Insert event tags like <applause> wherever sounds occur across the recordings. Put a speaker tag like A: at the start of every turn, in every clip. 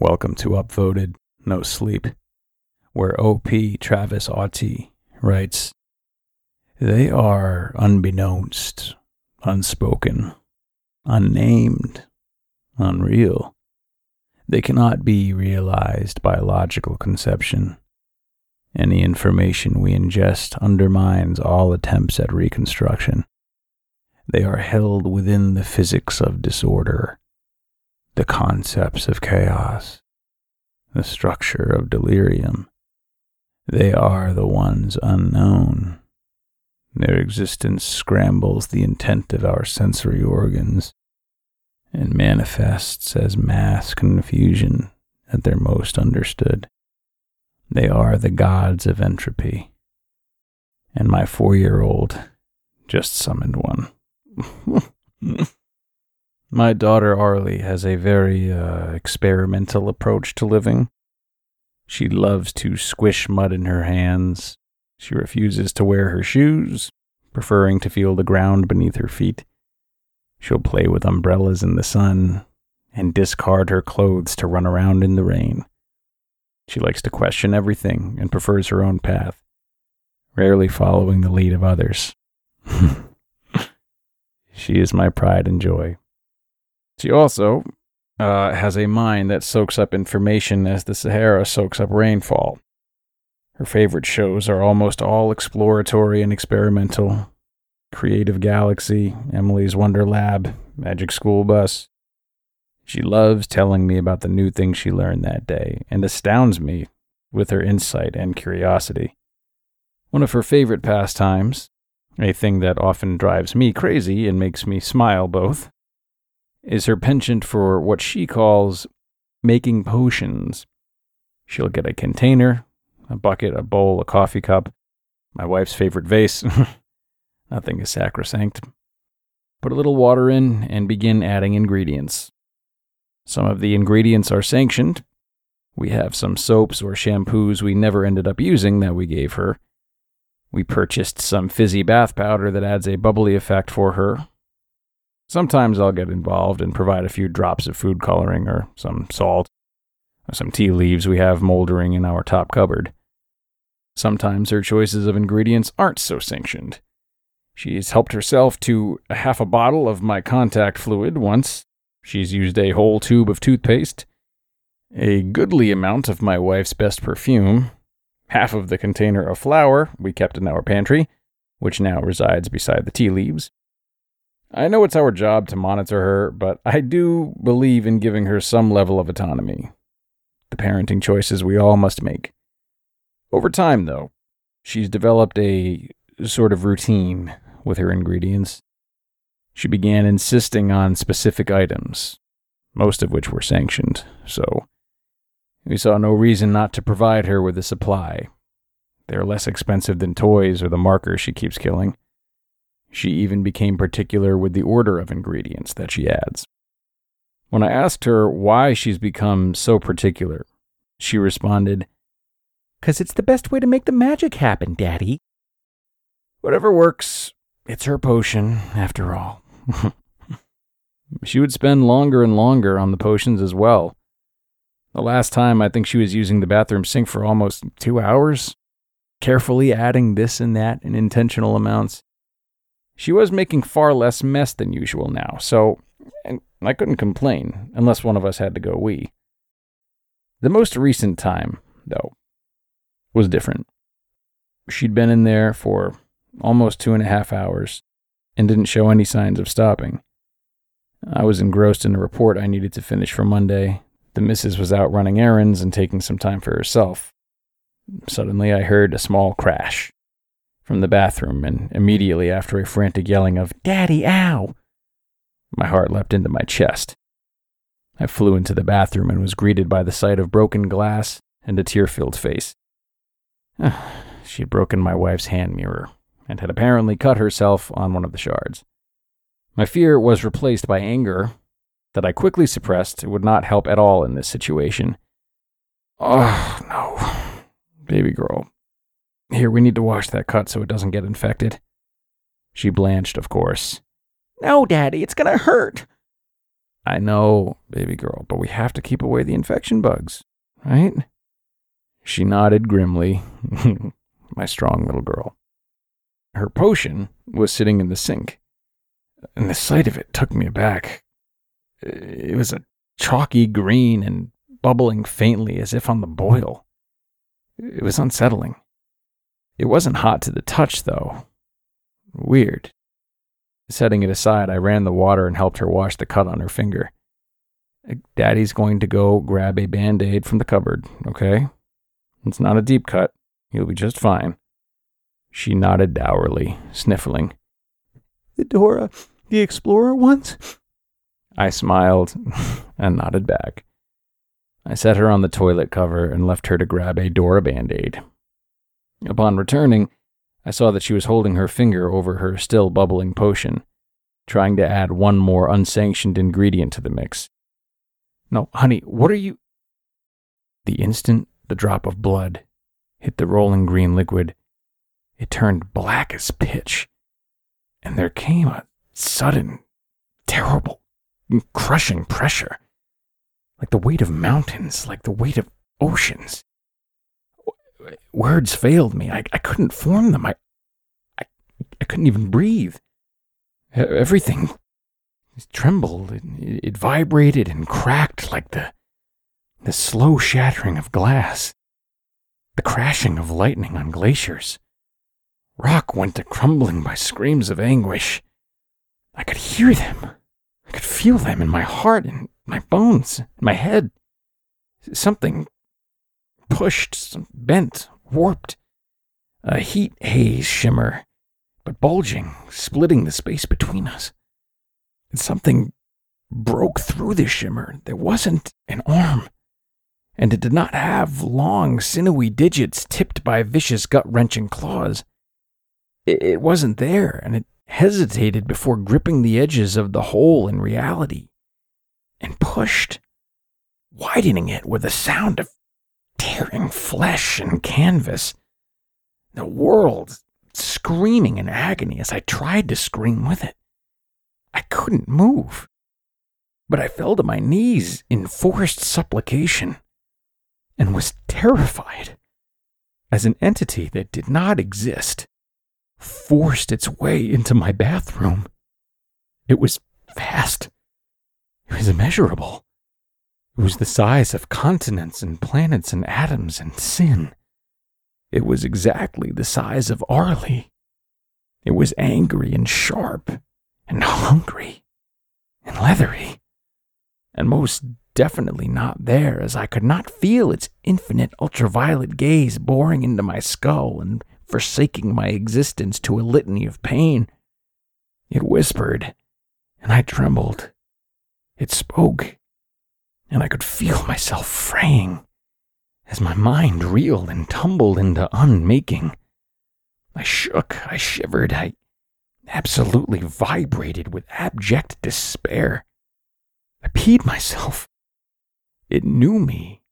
A: Welcome to Upvoted No Sleep, where OP Travis Otte writes, They are unbeknownst, unspoken, unnamed, unreal. They cannot be realized by logical conception. Any information we ingest undermines all attempts at reconstruction. They are held within the physics of disorder, the concepts of chaos, the structure of delirium. They are the ones unknown. Their existence scrambles the intent of our sensory organs and manifests as mass confusion at their most understood. They are the gods of entropy. And my four year old just summoned one. <laughs> My daughter Arlie has a very uh, experimental approach to living. She loves to squish mud in her hands. She refuses to wear her shoes, preferring to feel the ground beneath her feet. She'll play with umbrellas in the sun and discard her clothes to run around in the rain. She likes to question everything and prefers her own path, rarely following the lead of others. <laughs> she is my pride and joy. She also uh, has a mind that soaks up information as the Sahara soaks up rainfall. Her favorite shows are almost all exploratory and experimental Creative Galaxy, Emily's Wonder Lab, Magic School Bus. She loves telling me about the new things she learned that day and astounds me with her insight and curiosity. One of her favorite pastimes, a thing that often drives me crazy and makes me smile both, is her penchant for what she calls making potions. She'll get a container, a bucket, a bowl, a coffee cup, my wife's favorite vase. <laughs> Nothing is sacrosanct. Put a little water in and begin adding ingredients. Some of the ingredients are sanctioned. We have some soaps or shampoos we never ended up using that we gave her. We purchased some fizzy bath powder that adds a bubbly effect for her. Sometimes I'll get involved and provide a few drops of food coloring or some salt, or some tea leaves we have moldering in our top cupboard. Sometimes her choices of ingredients aren't so sanctioned. She's helped herself to a half a bottle of my contact fluid once. She's used a whole tube of toothpaste, a goodly amount of my wife's best perfume, half of the container of flour we kept in our pantry, which now resides beside the tea leaves, I know it's our job to monitor her, but I do believe in giving her some level of autonomy. The parenting choices we all must make. Over time, though, she's developed a sort of routine with her ingredients. She began insisting on specific items, most of which were sanctioned, so we saw no reason not to provide her with a supply. They're less expensive than toys or the markers she keeps killing. She even became particular with the order of ingredients that she adds. When I asked her why she's become so particular, she responded, Cause it's the best way to make the magic happen, Daddy. Whatever works, it's her potion, after all. <laughs> she would spend longer and longer on the potions as well. The last time, I think she was using the bathroom sink for almost two hours, carefully adding this and that in intentional amounts. She was making far less mess than usual now, so I couldn't complain, unless one of us had to go wee. The most recent time, though, was different. She'd been in there for almost two and a half hours and didn't show any signs of stopping. I was engrossed in a report I needed to finish for Monday. The missus was out running errands and taking some time for herself. Suddenly, I heard a small crash from the bathroom, and immediately after a frantic yelling of, Daddy, ow! My heart leapt into my chest. I flew into the bathroom and was greeted by the sight of broken glass and a tear filled face. Ah, she had broken my wife's hand mirror and had apparently cut herself on one of the shards. My fear was replaced by anger that I quickly suppressed. Would not help at all in this situation. Oh, no. Baby girl, here, we need to wash that cut so it doesn't get infected. She blanched, of course. No, Daddy, it's gonna hurt. I know, baby girl, but we have to keep away the infection bugs, right? She nodded grimly. <laughs> My strong little girl. Her potion was sitting in the sink, and the sight of it took me aback. It was a chalky green and bubbling faintly as if on the boil. It was unsettling. It wasn't hot to the touch, though. Weird. Setting it aside, I ran the water and helped her wash the cut on her finger. Eh, Daddy's going to go grab a band aid from the cupboard, okay? It's not a deep cut. You'll be just fine. She nodded dourly, sniffling.
B: The Dora the Explorer ones?
A: I smiled <laughs> and nodded back. I set her on the toilet cover and left her to grab a Dora band aid. Upon returning, I saw that she was holding her finger over her still bubbling potion, trying to add one more unsanctioned ingredient to the mix. No, honey, what are you. The instant the drop of blood hit the rolling green liquid, it turned black as pitch, and there came a sudden, terrible, crushing pressure, like the weight of mountains, like the weight of oceans. Words failed me. I, I couldn't form them. I, I, I couldn't even breathe. Everything trembled. It, it vibrated and cracked like the, the slow shattering of glass, the crashing of lightning on glaciers. Rock went to crumbling by screams of anguish. I could hear them. I could feel them in my heart and my bones, my head. Something pushed, bent, warped. A heat haze shimmer, but bulging, splitting the space between us. And something broke through the shimmer. There wasn't an arm, and it did not have long, sinewy digits tipped by vicious, gut wrenching claws. It, it wasn't there, and it hesitated before gripping the edges of the hole in reality and pushed, widening it with a sound of tearing flesh and canvas. The world screaming in agony as I tried to scream with it. I couldn't move, but I fell to my knees in forced supplication and was terrified as an entity that did not exist forced its way into my bathroom. It was vast. It was immeasurable. It was the size of continents and planets and atoms and sin. It was exactly the size of Arlie. It was angry and sharp and <laughs> hungry and leathery, and most definitely not there, as I could not feel its infinite ultraviolet gaze boring into my skull and forsaking my existence to a litany of pain. It whispered, and I trembled. It spoke, and I could feel myself fraying as my mind reeled and tumbled into unmaking. I shook, I shivered, I absolutely vibrated with abject despair. I peed myself. It knew me,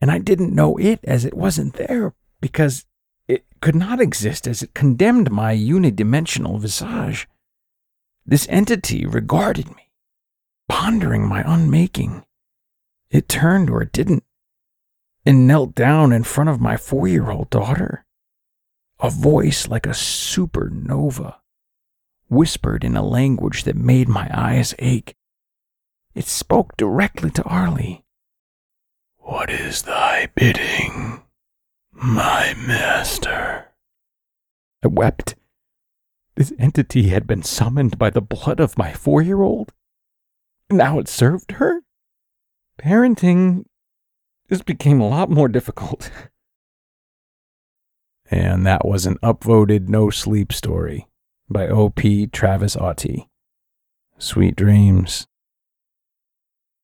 A: and I didn't know it as it wasn't there because it could not exist as it condemned my unidimensional visage. This entity regarded me, pondering my unmaking. It turned or it didn't, and knelt down in front of my four year old daughter. A voice like a supernova whispered in a language that made my eyes ache. It spoke directly to Arlie.
C: What is thy bidding, my master?
A: I wept. This entity had been summoned by the blood of my four year old. Now it served her? Parenting just became a lot more difficult. <laughs> And that was an upvoted no sleep story by OP Travis Otte. Sweet dreams.